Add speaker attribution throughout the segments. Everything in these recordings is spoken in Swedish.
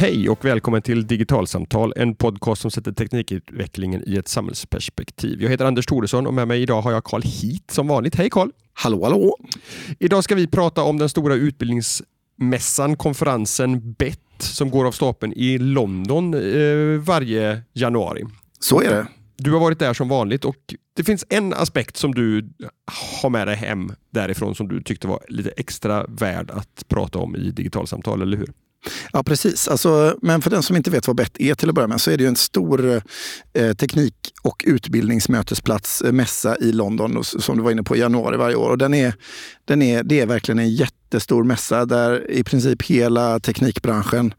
Speaker 1: Hej och välkommen till Digitalsamtal, en podcast som sätter teknikutvecklingen i ett samhällsperspektiv. Jag heter Anders Thoresson och med mig idag har jag Carl Heat som vanligt. Hej Carl!
Speaker 2: Hallå hallå!
Speaker 1: Idag ska vi prata om den stora utbildningsmässan, konferensen BET som går av stapeln i London eh, varje januari.
Speaker 2: Så är det.
Speaker 1: Du har varit där som vanligt och det finns en aspekt som du har med dig hem därifrån som du tyckte var lite extra värd att prata om i digitalsamtal, eller hur?
Speaker 2: Ja, precis. Alltså, men för den som inte vet vad BET är till att börja med så är det ju en stor eh, teknik och utbildningsmötesplats, eh, mässa i London som du var inne på i januari varje år. Och den är, den är, det är verkligen en jättestor mässa där i princip hela teknikbranschen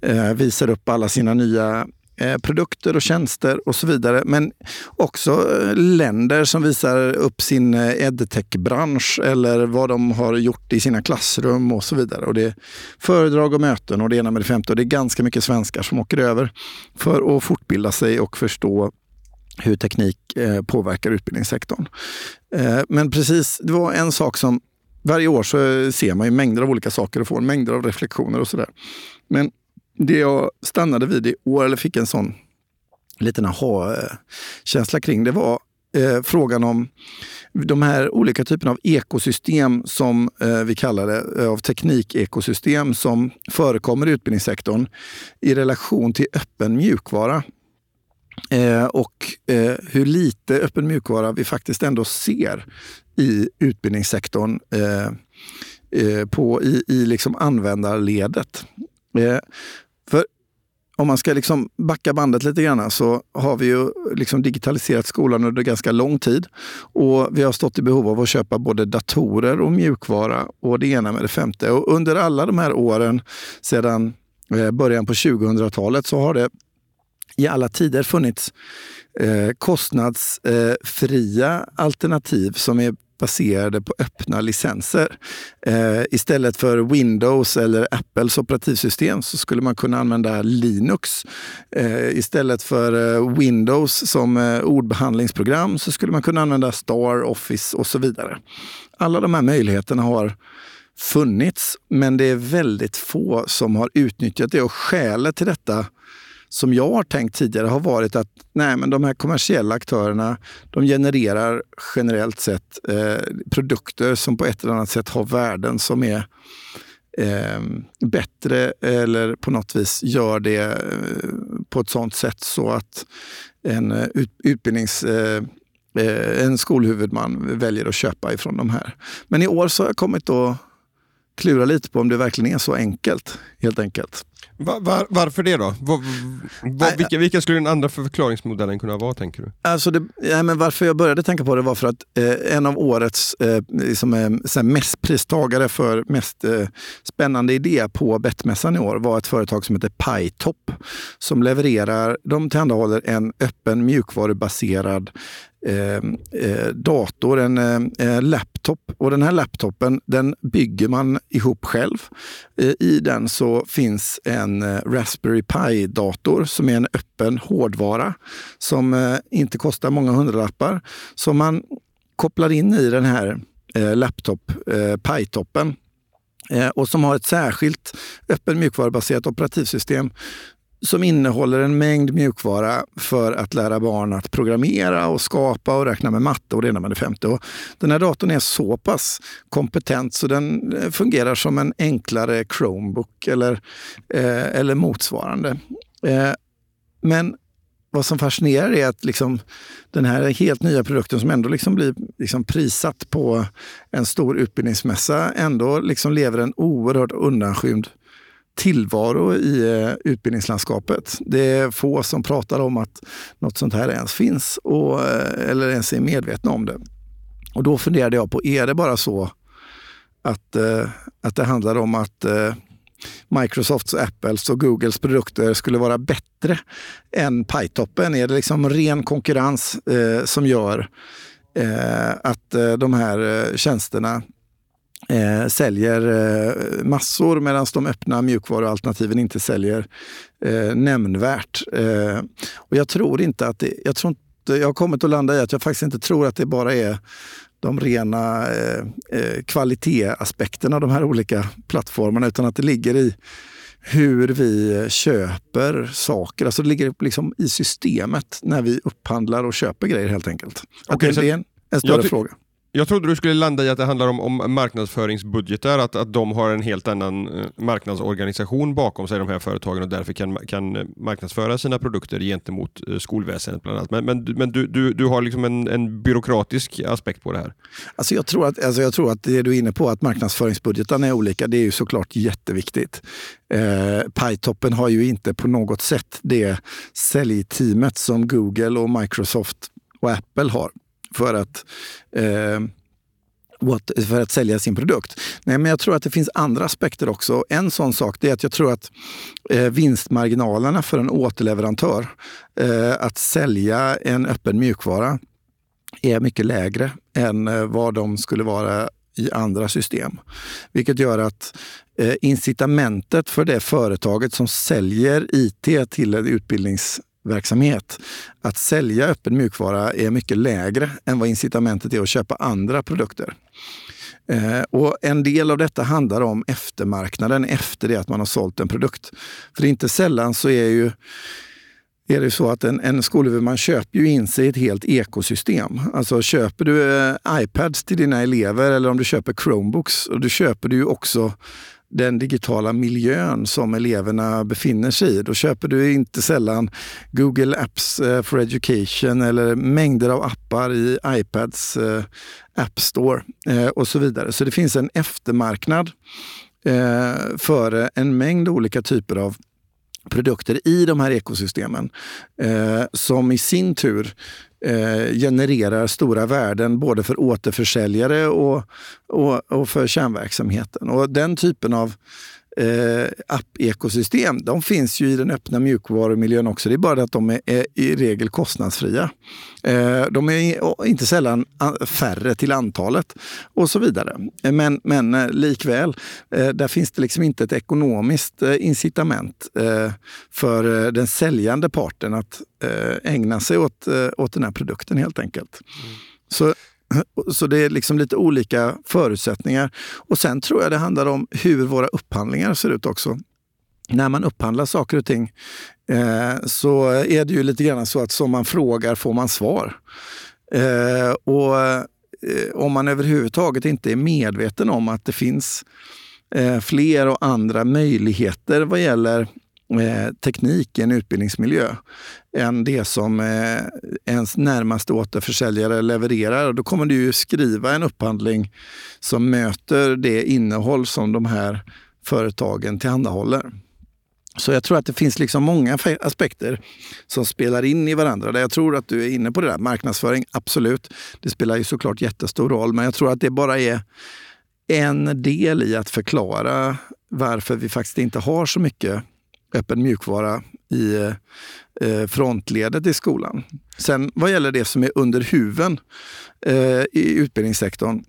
Speaker 2: eh, visar upp alla sina nya Eh, produkter och tjänster och så vidare. Men också eh, länder som visar upp sin eh, edtech-bransch eller vad de har gjort i sina klassrum och så vidare. Och det är föredrag och möten och det ena med det femte. Och det är ganska mycket svenskar som åker över för att fortbilda sig och förstå hur teknik eh, påverkar utbildningssektorn. Men precis, det var en sak som varje år så ser man ju mängder av olika saker och får mängder av reflektioner och sådär. Men det jag stannade vid i år, eller fick en sån liten aha-känsla kring, det var eh, frågan om de här olika typerna av ekosystem som eh, vi kallar det, eh, av teknikekosystem som förekommer i utbildningssektorn i relation till öppen mjukvara. Eh, och eh, hur lite öppen mjukvara vi faktiskt ändå ser i utbildningssektorn eh, eh, på, i, i liksom användarledet. Eh, för om man ska liksom backa bandet lite grann så har vi ju liksom digitaliserat skolan under ganska lång tid. Och vi har stått i behov av att köpa både datorer och mjukvara och det ena med det femte. Och under alla de här åren sedan eh, början på 2000-talet så har det i alla tider funnits eh, kostnadsfria alternativ som är baserade på öppna licenser. Eh, istället för Windows eller Apples operativsystem så skulle man kunna använda Linux. Eh, istället för eh, Windows som eh, ordbehandlingsprogram så skulle man kunna använda Star, Office och så vidare. Alla de här möjligheterna har funnits, men det är väldigt få som har utnyttjat det. Och skälet till detta som jag har tänkt tidigare har varit att nej, men de här kommersiella aktörerna de genererar generellt sett eh, produkter som på ett eller annat sätt har värden som är eh, bättre eller på något vis gör det eh, på ett sånt sätt så att en eh, ut, utbildnings eh, eh, en skolhuvudman väljer att köpa ifrån de här. Men i år så har jag kommit att klura lite på om det verkligen är så enkelt, helt enkelt.
Speaker 1: Var, var, varför det då? Var, var, vilka, vilka, skulle den andra förklaringsmodellen kunna vara, tänker du?
Speaker 2: Alltså det, ja, men varför jag började tänka på det var för att eh, en av årets eh, liksom, eh, mest pristagare för mest eh, spännande idé på Bettmässan i år var ett företag som heter PyTop som levererar, de tillhandahåller en öppen mjukvarubaserad Eh, eh, dator, en eh, laptop. Och den här laptopen den bygger man ihop själv. Eh, I den så finns en eh, Raspberry Pi-dator som är en öppen hårdvara som eh, inte kostar många hundralappar. Som man kopplar in i den här eh, laptop, eh, Pi-toppen och som har ett särskilt öppen mjukvarubaserat operativsystem som innehåller en mängd mjukvara för att lära barn att programmera och skapa och räkna med matte och det ena med det femte. Och den här datorn är så pass kompetent så den eh, fungerar som en enklare Chromebook eller, eh, eller motsvarande. Eh, men vad som fascinerar är att liksom, den här helt nya produkten som ändå liksom blir liksom prissatt på en stor utbildningsmässa ändå liksom lever en oerhört undanskymd tillvaro i eh, utbildningslandskapet. Det är få som pratar om att något sånt här ens finns och, eh, eller ens är medvetna om det. Och då funderade jag på, är det bara så att, eh, att det handlar om att Microsofts, Apples och Googles produkter skulle vara bättre än Pytoppen? Är det liksom ren konkurrens eh, som gör eh, att de här tjänsterna eh, säljer eh, massor medan de öppna mjukvarualternativen inte säljer eh, nämnvärt. Eh, och jag tror inte att det, jag, tror inte, jag har kommit att landa i att jag faktiskt inte tror att det bara är de rena eh, eh, kvalitetsaspekterna av de här olika plattformarna utan att det ligger i hur vi köper saker. Alltså det ligger liksom i systemet när vi upphandlar och köper grejer helt enkelt. Att
Speaker 1: Okej,
Speaker 2: det,
Speaker 1: så
Speaker 2: det är en, en större fråga.
Speaker 1: Jag trodde du skulle landa i att det handlar om, om marknadsföringsbudgetar, att, att de har en helt annan eh, marknadsorganisation bakom sig, de här företagen, och därför kan, kan marknadsföra sina produkter gentemot eh, skolväsendet bland annat. Men, men, du- men du, du, du har liksom en, en byråkratisk aspekt på det här.
Speaker 2: Alltså jag, tror att, alltså jag tror att det du är inne på, att marknadsföringsbudgetarna är olika, det är ju såklart jätteviktigt. Eh, Pajtoppen har ju inte på något sätt det säljteamet som Google och Microsoft och Apple har för att, eh, what, för att sälja sin produkt. Nej, men jag tror att det finns andra aspekter också. En sån sak det är att jag tror att eh, vinstmarginalerna för en återleverantör eh, att sälja en öppen mjukvara är mycket lägre än eh, vad de skulle vara i andra system. Vilket gör att eh, incitamentet för det företaget som säljer IT till en utbildnings verksamhet. att sälja öppen mjukvara är mycket lägre än vad incitamentet är att köpa andra produkter. Eh, och En del av detta handlar om eftermarknaden efter det att man har sålt en produkt. För inte sällan så är ju är det så att en, en skolhuvudman köper ju in sig i ett helt ekosystem. Alltså köper du eh, iPads till dina elever eller om du köper Chromebooks, och då köper du ju också den digitala miljön som eleverna befinner sig i. Då köper du inte sällan Google Apps eh, for Education eller mängder av appar i iPads eh, App Store eh, och så vidare. Så det finns en eftermarknad för en mängd olika typer av produkter i de här ekosystemen som i sin tur eh, genererar stora värden både för återförsäljare och, och, och för kärnverksamheten. Och den typen av eh, app-ekosystem, de finns ju i den öppna mjukvarumiljön också. Det är bara det att de är, är i regel kostnadsfria. Eh, de är inte sällan färre till antalet och så vidare. Eh, Men, men eh, likväl, eh, där finns det liksom inte ett ekonomiskt eh, incitament för den säljande parten att ägna sig åt, åt den här produkten helt enkelt. Så så det är liksom lite olika förutsättningar. Och sen tror jag det handlar om hur våra upphandlingar ser ut också. När man upphandlar saker och ting eh, så är det ju lite grann så att som man frågar får man svar. Eh, och eh, om man överhuvudtaget inte är medveten om att det finns eh, fler och andra möjligheter vad gäller eh, teknik i en utbildningsmiljö än det som eh, ens närmaste återförsäljare levererar. Då kommer du ju skriva en upphandling som möter det innehåll som de här företagen tillhandahåller. Så jag tror att det finns liksom många aspekter som spelar in i varandra. Där jag tror att du är inne på det där. Marknadsföring, absolut. Det spelar ju såklart jättestor roll. Men jag tror att det bara är en del i att förklara varför vi faktiskt inte har så mycket öppen mjukvara i eh, frontledet i skolan. Sen vad gäller det som är under huven eh, i utbildningssektorn,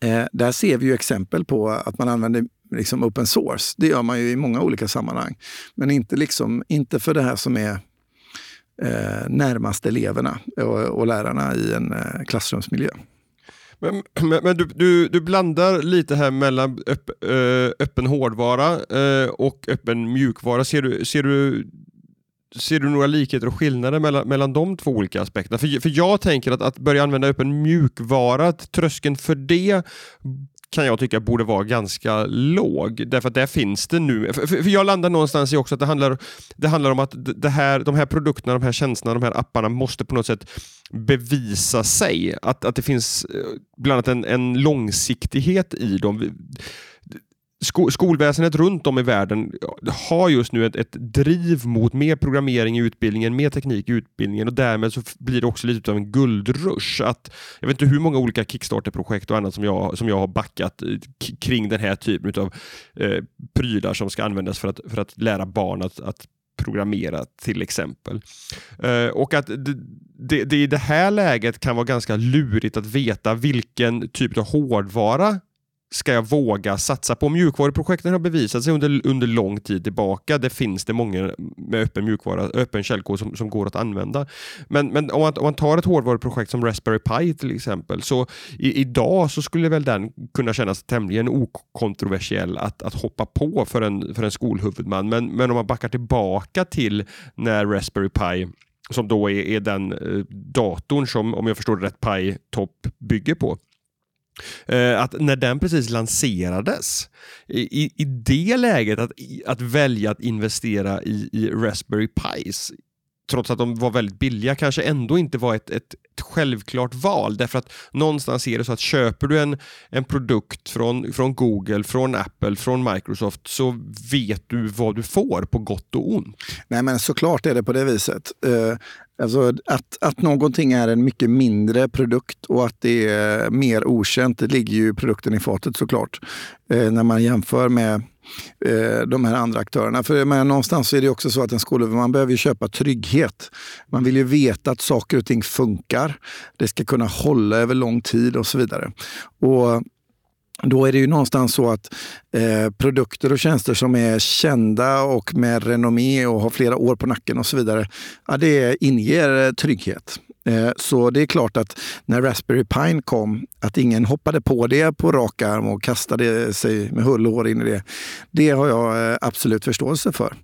Speaker 2: eh, där ser vi ju exempel på att man använder liksom open source. Det gör man ju i många olika sammanhang. Men inte, liksom, inte för det här som är eh, närmast eleverna och, och lärarna i en eh, klassrumsmiljö.
Speaker 1: Men, men, men du, du, du blandar lite här mellan öpp, eh, öppen hårdvara eh, och öppen mjukvara. Ser du, ser du Ser du några likheter och skillnader mellan, mellan de två olika aspekterna? För, för jag tänker att, att börja använda öppen mjukvara, tröskeln för det kan jag tycka borde vara ganska låg. Därför att där finns det nu. För, för jag landar någonstans i också att det handlar, det handlar om att det här, de här produkterna, de här tjänsterna, de här apparna måste på något sätt bevisa sig. Att, att det finns eh, bland annat en, en långsiktighet i dem. Sko skolväsendet runt om i världen har just nu ett, ett driv mot mer programmering i utbildningen, mer teknik i utbildningen och därmed så blir det också lite av en guldrush. Att, jag vet inte hur många olika Kickstarter-projekt och annat som jag, som jag har backat eh, kring den här typen av eh, prylar som ska användas för att, för att lära barn att, att programmera till exempel. Eh, och att det, det, det i det här läget kan vara ganska lurigt att veta vilken typ av hårdvara ska jag våga satsa på? Mjukvaruprojekten har bevisat sig under, under lång tid tillbaka. Det finns det många med öppen mjukvara, öppen källkod som, som går att använda. Men, men om, man, om man tar ett hårdvaruprojekt som Raspberry Pi till exempel, så i, idag så skulle väl den kunna kännas tämligen okontroversiell att, att hoppa på för en, för en skolhuvudman. Men, men om man backar tillbaka till när Raspberry Pi som då är, är den eh, datorn som, om jag förstår det rätt, Pi Top bygger på. Eh, att när den precis lanserades, i, i det läget att, att välja att investera i, i Raspberry Pis trots att de var väldigt billiga, kanske ändå inte var ett, ett, ett, självklart val. Därför att någonstans är det så att köper du en, en produkt från, från Google, från Apple, från Microsoft så vet du vad du får på gott och ont.
Speaker 2: Nej men såklart är det på det viset. Uh, alltså att, att någonting är en mycket mindre produkt och att det är mer okänt, det ligger ju produkten i fatet såklart. Uh, när man jämför med Eh, de här andra aktörerna. För men någonstans är det också så att en skolhuvudman behöver köpa trygghet. Man vill ju veta att saker och ting funkar. Det ska kunna hålla över lång tid och så vidare. Och då är det ju någonstans så att eh, produkter och tjänster som är kända och med renommé och har flera år på nacken och så vidare, ja, det inger trygghet. Eh, så det är klart att när Raspberry Pine kom, att ingen hoppade på det på rak arm och kastade sig med hull och hår in i det. Det har jag eh, absolut förståelse för.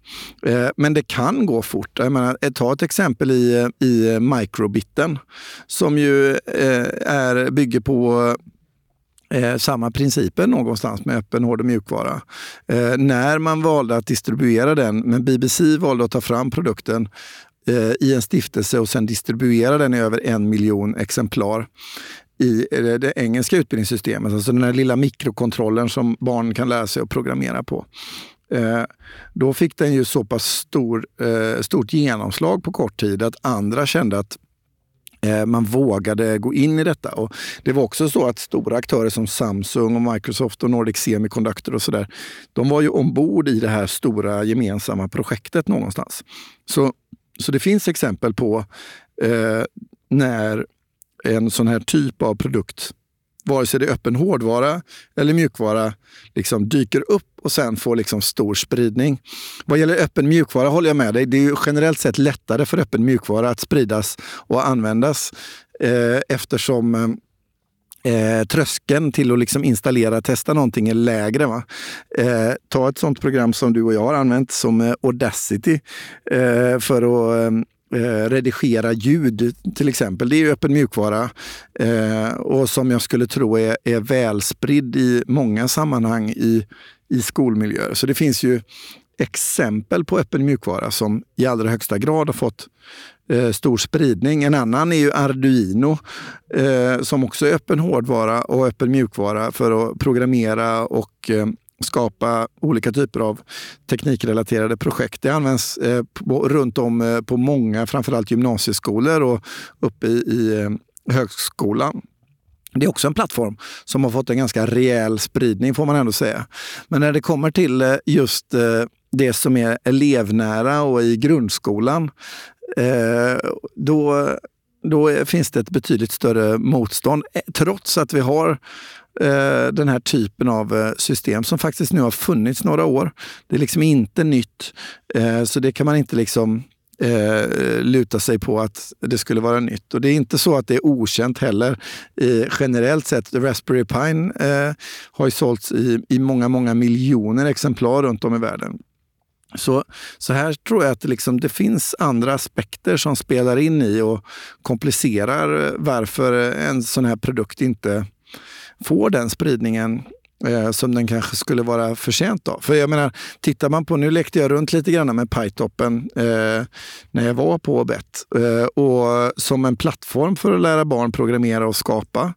Speaker 2: Eh, men det kan gå fort. Jag menar, ta ett exempel i, i microbiten som ju är, bygger på Eh, samma principer någonstans med öppen hård och mjukvara. Eh, när man valde att distribuera den, men BBC valde att ta fram produkten Eh, i en stiftelse och sen distribuera den i över en miljon exemplar i eh, det engelska utbildningssystemet. Alltså den här lilla mikrokontrollen som barn kan lära sig att programmera på. Eh, då fick den ju så pass stor, stort genomslag på kort tid att andra kände att man vågade gå in i detta. Och det var också så att stora aktörer som Samsung, och Microsoft och Nordic Semiconductor och sådär, de var ju ombord i det här stora gemensamma projektet någonstans. Så så det finns exempel på eh, när en sån här typ av produkt, vare sig det är öppen hårdvara eller mjukvara, liksom dyker upp och sen får liksom stor spridning. Vad gäller öppen mjukvara håller jag med dig. Det är generellt sett lättare för öppen mjukvara att spridas och användas eh, eftersom eh, eh, tröskeln till att liksom installera och testa någonting är lägre. Va? Eh, ta ett sånt program som du och jag har använt som eh, Audacity eh, för att eh, eh, redigera ljud till exempel. Det är ju öppen mjukvara eh, och som jag skulle tro är, är välspridd i många sammanhang i, i skolmiljöer. Så det finns ju exempel på öppen mjukvara som i allra högsta grad har fått eh, stor spridning. En annan är ju Arduino eh, som också är öppen hårdvara och öppen mjukvara för att programmera och eh, skapa olika typer av teknikrelaterade projekt. Det används eh, på, runt om eh, på många, framförallt gymnasieskolor och uppe i, i eh, högskolan. Det är också en plattform som har fått en ganska rejäl spridning får man ändå säga. Men när det kommer till eh, just eh, det som är elevnära och i grundskolan, eh, då, då finns det ett betydligt större motstånd. Eh, trots att vi har eh, den här typen av eh, system som faktiskt nu har funnits några år. Det är liksom inte nytt, så det kan man inte liksom eh, luta sig på att det skulle vara nytt. Och det är inte så att det är okänt heller. Eh, generellt sett, Raspberry Pine eh, har ju sålts i, i många, många miljoner exemplar runt om i världen. Så, så här tror jag att liksom, det finns andra aspekter som spelar in i och komplicerar varför en sån här produkt inte får den spridningen eh, som den kanske skulle vara förtjänt av. För jag menar, tittar man på, nu lekte jag runt lite grann med PyToppen eh, när jag var på bett Eh, och som en plattform för att lära barn programmera och skapa.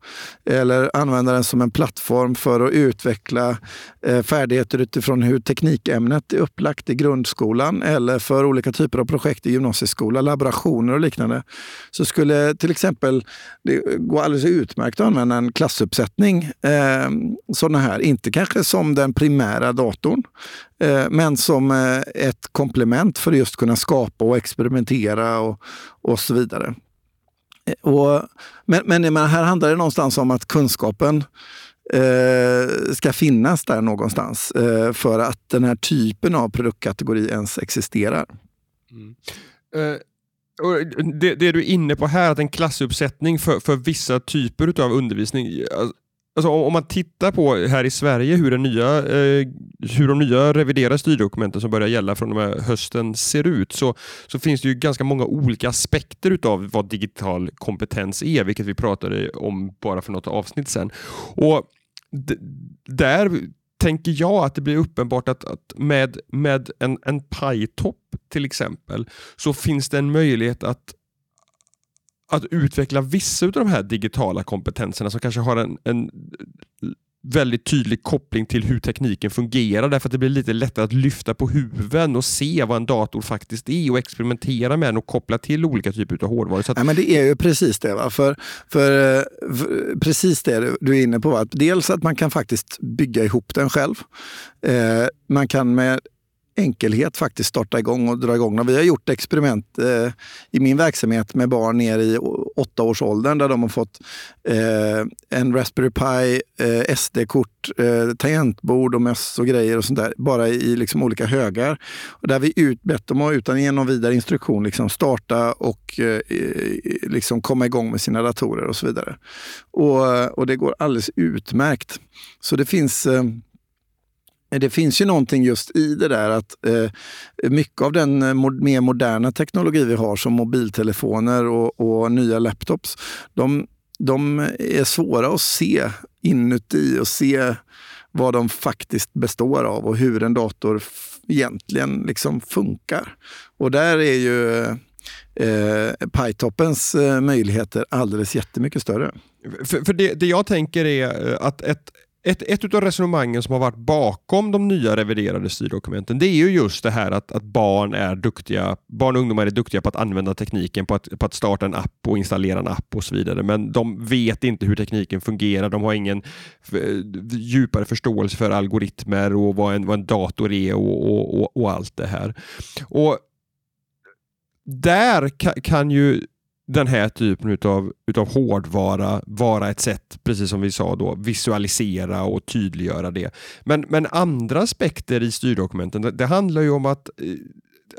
Speaker 2: Eller använda den som en plattform för att utveckla eh, färdigheter utifrån hur teknikämnet är upplagt i grundskolan eller för olika typer av projekt i gymnasieskolan, laborationer och liknande. Så skulle till exempel det gå alldeles utmärkt att använda en klassuppsättning eh, sådana här här. Inte kanske som den primära datorn, eh, men som eh, ett komplement för att just kunna skapa och experimentera och, och så vidare. Eh, och, men, men här handlar det någonstans om att kunskapen eh, ska finnas där någonstans eh, för att den här typen av produktkategori ens existerar. Mm.
Speaker 1: Uh, det, det, du är inne på här, att en klassuppsättning för, för vissa typer av undervisning, eh, Alltså, om man tittar på här i Sverige hur, den nya, eh, hur de nya reviderade styrdokumenten som börjar gälla från och med hösten ser ut så, så finns det ju ganska många olika aspekter utav vad digital kompetens är, vilket vi pratade om bara för något avsnitt sedan. Och där tänker jag att det blir uppenbart att, att med, med en, en PyTop till exempel så finns det en möjlighet att att utveckla vissa av de här digitala kompetenserna som kanske har en, en väldigt tydlig koppling till hur tekniken fungerar därför att det blir lite lättare att lyfta på huven och se vad en dator faktiskt är och experimentera med den och koppla till olika typer av hårdvaror.
Speaker 2: Så att... ja, men det är ju precis det. Va? För, för, eh, för precis det du är inne på. Va? Dels att man kan faktiskt bygga ihop den själv. Eh, man kan med enkelhet faktiskt starta igång och dra igång. Och vi har gjort experiment eh, i min verksamhet med barn ner i åtta års åldern där de har fått eh, en Raspberry Pi, eh, SD-kort, eh, tangentbord och möss och grejer och sånt där. Bara i liksom olika högar. Och där vi utbett dem att utan ge någon vidare instruktion liksom starta och eh, liksom komma igång med sina datorer och så vidare. Och, och det går alldeles utmärkt. Så det finns eh, Eh, det finns ju någonting just i det där att eh, mycket av den eh, mer moderna teknologi vi har som mobiltelefoner och, och nya laptops, de, de, är svåra att se inuti och se vad de faktiskt består av och hur en dator egentligen liksom funkar. Och där är ju eh, PyTopens eh, möjligheter alldeles jättemycket större.
Speaker 1: För, för det, det jag tänker är eh, att ett, ett, ett av resonemangen som har varit bakom de nya reviderade styrdokumenten det är ju just det här att, att barn, är duktiga, barn och ungdomar är duktiga på att använda tekniken, på att, på att starta en app och installera en app och så vidare. Men de vet inte hur tekniken fungerar. De har ingen djupare förståelse för algoritmer och vad en, vad en dator är och, och, och, och allt det här. Och där kan, ju den här typen utav, utav hårdvara vara ett sätt, precis som vi sa då, visualisera och tydliggöra det. Men, men andra aspekter i styrdokumenten, det, det handlar ju om att eh,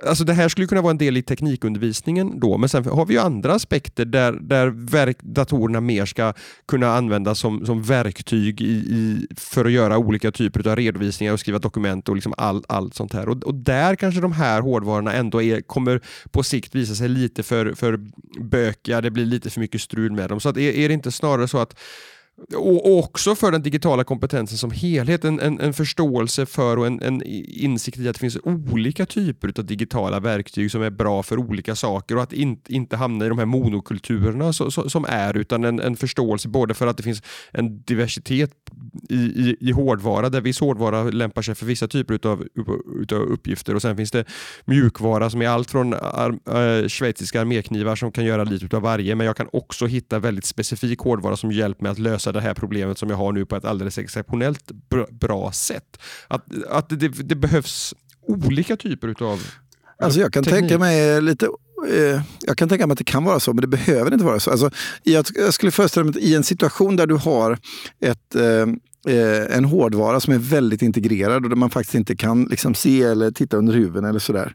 Speaker 1: alltså det här skulle kunna vara en del i teknikundervisningen då, men sen har vi ju andra aspekter där, där verk, datorerna mer ska kunna användas som, som verktyg i, i, för att göra olika typer av redovisningar och skriva dokument och liksom all, allt sånt här. Och, och där kanske de här hårdvarorna ändå är, kommer på sikt visa sig lite för, för bökiga, det blir lite för mycket strul med dem. Så att är, är det inte snarare så att och också för den digitala kompetensen som helhet, en, en, en förståelse för och en, en, insikt i att det finns olika typer av digitala verktyg som är bra för olika saker och att in, inte hamna i de här monokulturerna så, så, som är utan en, en förståelse både för att det finns en diversitet i, i, i hårdvara där viss hårdvara lämpar sig för vissa typer av utav uppgifter och sen finns det mjukvara som är allt från ar, äh, eh, schweiziska arméknivar som kan göra lite av varje men jag kan också hitta väldigt specifik hårdvara som hjälper mig att lösa lösa det här problemet som jag har nu på ett alldeles exceptionellt bra sätt. Att, att det, det behövs olika typer utav
Speaker 2: Alltså jag kan teknik. tänka mig lite eh, jag kan tänka mig att det kan vara så, men det behöver inte vara så. Alltså, jag, skulle föreställa mig att i en situation där du har ett, eh, Eh, en hårdvara som är väldigt integrerad och där man faktiskt inte kan liksom, se eller titta under huven eller sådär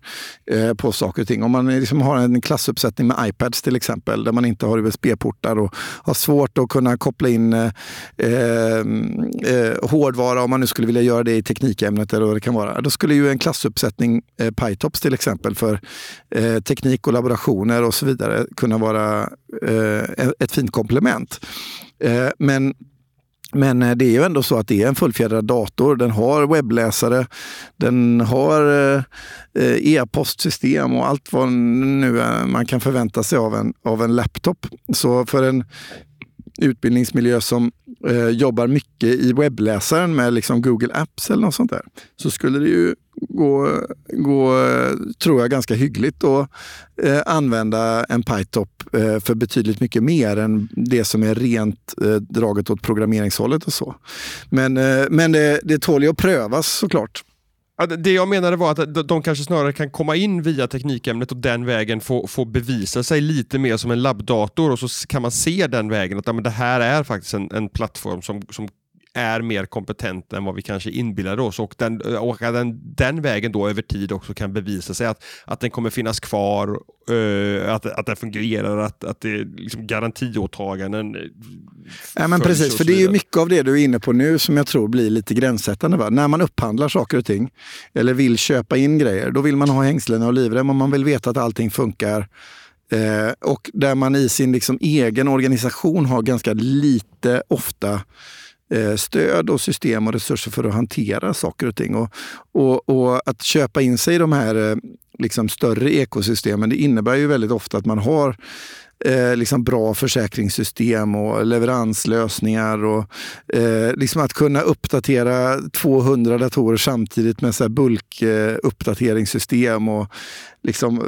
Speaker 2: eh, på saker och ting. Om man liksom har en klassuppsättning med iPads till exempel där man inte har USB-portar och har svårt att kunna koppla in eh, eh, eh, hårdvara om man nu skulle vilja göra det i teknikämnet eller vad det kan vara. Då skulle ju en klassuppsättning eh, PyTops till exempel för eh, teknik och laborationer och så vidare kunna vara eh, ett fint komplement. Eh, men men eh, det är ju ändå så att det är en fullfjädrad dator. Den har webbläsare, den har eh, eh, e-postsystem och allt vad nu man kan förvänta sig av en, av en laptop. Så för en utbildningsmiljö som eh, jobbar mycket i webbläsaren med liksom Google Apps eller något sånt där, så skulle det ju gå, gå tror jag, ganska hyggligt att eh, använda en PyTop eh, för betydligt mycket mer än det som är rent eh, draget åt programmeringshållet och så. Men, eh, men det, det tål ju att prövas såklart.
Speaker 1: Det jag menade var att de kanske snarare kan komma in via teknikämnet och den vägen få, få bevisa sig lite mer som en labbdator och så kan man se den vägen att ja, men det här är faktiskt en, en plattform som, som är mer kompetent än vad vi kanske inbillade oss och, den, och att den, den vägen då över tid också kan bevisa sig att, att den kommer finnas kvar, uh, att, att den fungerar, att, att det är liksom garantiåtaganden.
Speaker 2: Ja, men precis, för det är ju mycket av det du är inne på nu som jag tror blir lite gränssättande. Va? När man upphandlar saker och ting eller vill köpa in grejer, då vill man ha hängslen och livrem och man vill veta att allting funkar Eh, och där man i sin liksom egen organisation har ganska lite, ofta, eh, Eh, stöd och system och resurser för att hantera saker och ting. Och, och, och att köpa in sig i de här eh, liksom större ekosystemen, det innebär ju väldigt ofta att man har eh, liksom bra försäkringssystem och leveranslösningar. Och, eh, liksom att kunna uppdatera 200 datorer samtidigt med så bulkuppdateringssystem. Eh, och liksom,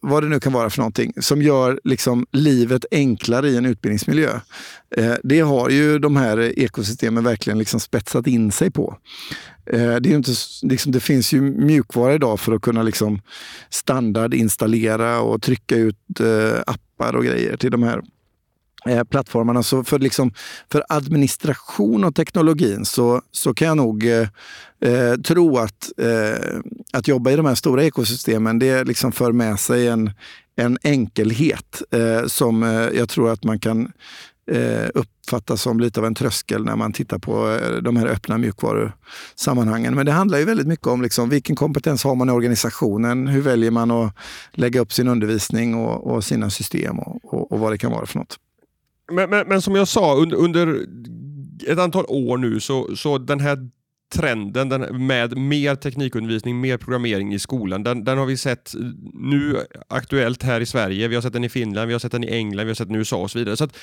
Speaker 2: vad det nu kan vara för någonting, som gör liksom livet enklare i en utbildningsmiljö. Eh, det har ju de här ekosystemen verkligen liksom spetsat in sig på. Eh, det, är inte, liksom, det finns ju mjukvara idag för att kunna liksom standardinstallera och trycka ut eh, appar och grejer till de här eh, plattformarna. Så för, liksom, för administration och teknologin så, så kan jag nog eh, eh, tro att, eh, att jobba i de här stora ekosystemen, det liksom för med sig en, en enkelhet eh, som eh, jag tror att man kan eh, uppfatta som lite av en tröskel när man tittar på eh, de här öppna mjukvarusammanhangen. Men det handlar ju väldigt mycket om liksom, vilken kompetens har man i organisationen? Hur väljer man att lägga upp sin undervisning och, och sina system och, och, och vad det kan vara för något.
Speaker 1: Men, men, men, som jag sa, under, under ett antal år nu så, så den här trenden den, med mer teknikundervisning, mer programmering i skolan, den, den, har vi sett nu aktuellt här i Sverige. Vi har sett den i Finland, vi har sett den i England, vi har sett den i USA och så vidare. Så att,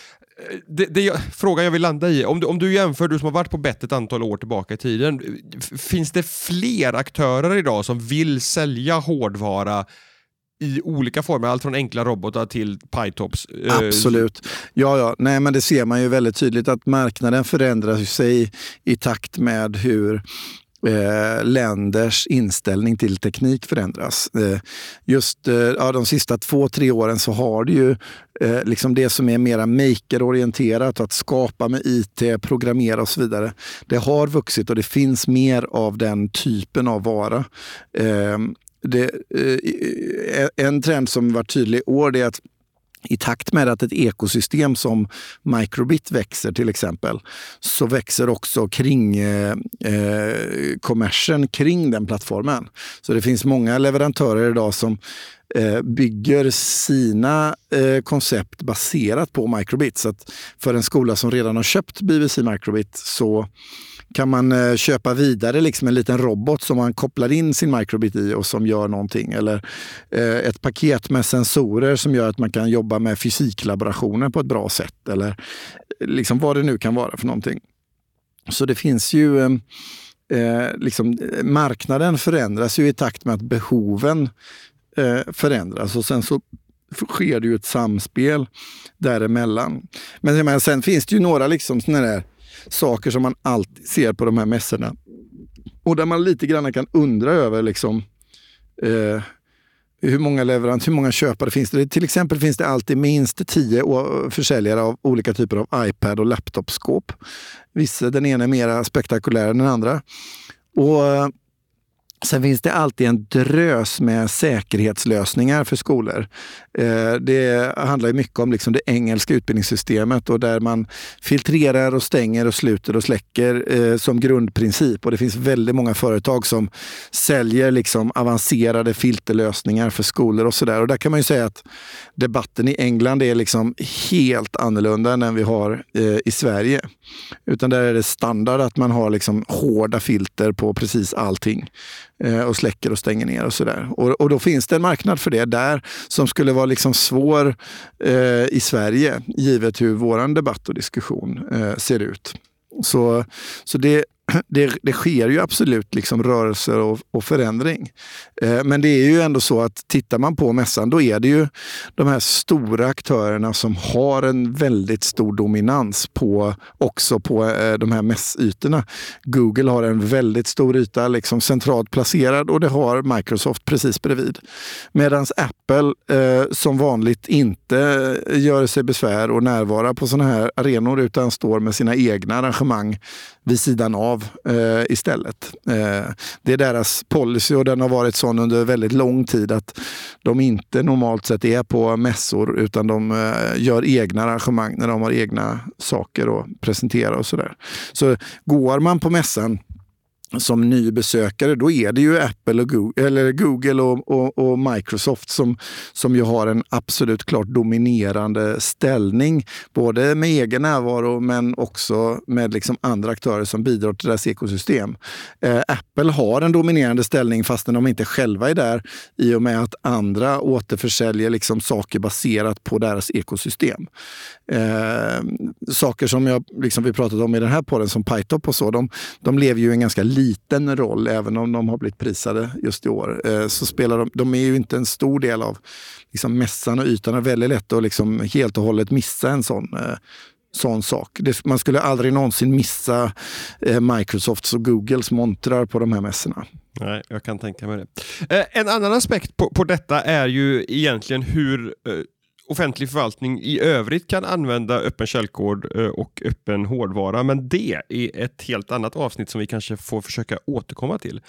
Speaker 1: eh, det, det, frågan jag vill landa i, om du, om du jämför, du som har varit på bett ett antal år tillbaka i tiden, finns det fler aktörer idag som vill sälja hårdvara i olika former, allt från enkla robotar till PyTops.
Speaker 2: Eh, Absolut. Ja, ja. Nej, men det ser man ju väldigt tydligt att marknaden förändras sig i takt med hur eh, länders inställning till teknik förändras. Eh, just eh, ja, de sista två, tre åren så har det ju eh, liksom det som är mera maker-orienterat, att skapa med IT, programmera och så vidare. Det har vuxit och det finns mer av den typen av vara. Ehm, det, eh, en trend som var tydlig i år är att i takt med att ett ekosystem som Microbit växer till exempel, så växer också kring eh, eh, kommersen kring den plattformen. Så det finns många leverantörer idag som eh, bygger sina eh, koncept baserat på Microbit. Så att för en skola som redan har köpt BBC Microbit så kan man eh, köpa vidare liksom en liten robot som man kopplar in sin microbit i och som gör någonting. Eller eh, ett paket med sensorer som gör att man kan jobba med fysiklaborationer på ett bra sätt. Eller eh, liksom vad det nu kan vara för någonting. Så det finns ju eh, liksom, marknaden förändras ju i takt med att behoven förändras. Och sen så sker det ju ett samspel däremellan. Men sen finns det ju några liksom såna där saker som man alltid ser på de här mässorna. Och där man lite grann kan undra över liksom, eh, hur många leverans, hur många köpare finns det? Till exempel finns det alltid minst tio försäljare av olika typer av iPad och laptopskåp. Vissa, den ena är mer spektakulär än den andra. Och eh, Sen finns det alltid en drös med säkerhetslösningar för skolor. Eh, det handlar mycket om liksom det engelska utbildningssystemet och där man filtrerar och stänger och sluter och släcker eh, som grundprincip. Och det finns väldigt många företag som säljer liksom avancerade filterlösningar för skolor och sådär. Och där kan man ju säga att debatten i England är liksom helt annorlunda än den vi har eh, i Sverige. Utan där är det standard att man har liksom hårda filter på precis allting Eh, och släcker och stänger ner och sådär. Och, och då finns det en marknad för det där som skulle vara liksom svår eh, i Sverige givet hur vår debatt och diskussion eh, ser ut. Så, så det, det, det sker ju absolut liksom rörelser och, och förändring. Eh, men det är ju ändå så att tittar man på mässan då är det ju de här stora aktörerna som har en väldigt stor dominans på, också på eh, de här mässytorna. Google har en väldigt stor yta liksom centralt placerad och det har Microsoft precis bredvid. Medan Apple eh, som vanligt inte gör sig besvär och närvara på sådana här arenor utan står med sina egna arrangemang vid sidan av eh, istället. Eh, det är deras policy och den har varit sån under väldigt lång tid att de inte normalt sett är på mässor utan de eh, gör egna arrangemang när de har egna saker att presentera och sådär. Så går man på mässan som ny besökare, då är det ju Apple och Google, eller Google och, och, och, Microsoft som, som ju har en absolut klart dominerande ställning. Både med egen närvaro men också med liksom andra aktörer som bidrar till deras ekosystem. Eh, Apple har en dominerande ställning fastän de inte själva är där i och med att andra återförsäljer liksom saker baserat på deras ekosystem. Eh, saker som jag, liksom vi pratat om i den här podden som PyTop och så, de, de lever ju i en ganska liten roll, även om de har blivit prisade just i år. Eh, så spelar de, de är ju inte en stor del av liksom mässan och ytan. Det är väldigt lätt att liksom helt och hållet missa en sån eh, sån sak. Det, man skulle aldrig någonsin missa eh, Microsofts och Googles montrar på de här mässorna.
Speaker 1: Nej, jag kan tänka mig det. Eh, en annan aspekt på, på detta är ju egentligen hur eh, offentlig förvaltning i övrigt kan använda öppen källkod eh, och öppen hårdvara, men det är ett helt annat avsnitt som vi kanske får försöka återkomma till.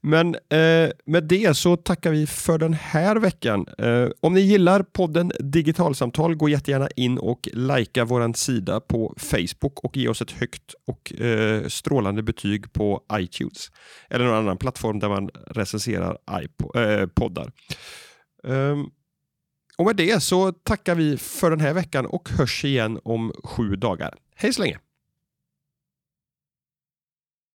Speaker 1: Men eh, med det så tackar vi för den här veckan. Eh, om ni gillar podden Digitalsamtal, gå jättegärna in och likea vår sida på Facebook och ge oss ett högt och eh, strålande betyg på iTunes eller någon annan plattform där man recenserar iPod, eh, poddar. Um, och med det så tackar vi för den här veckan och hörs igen om sju dagar. Hej så länge!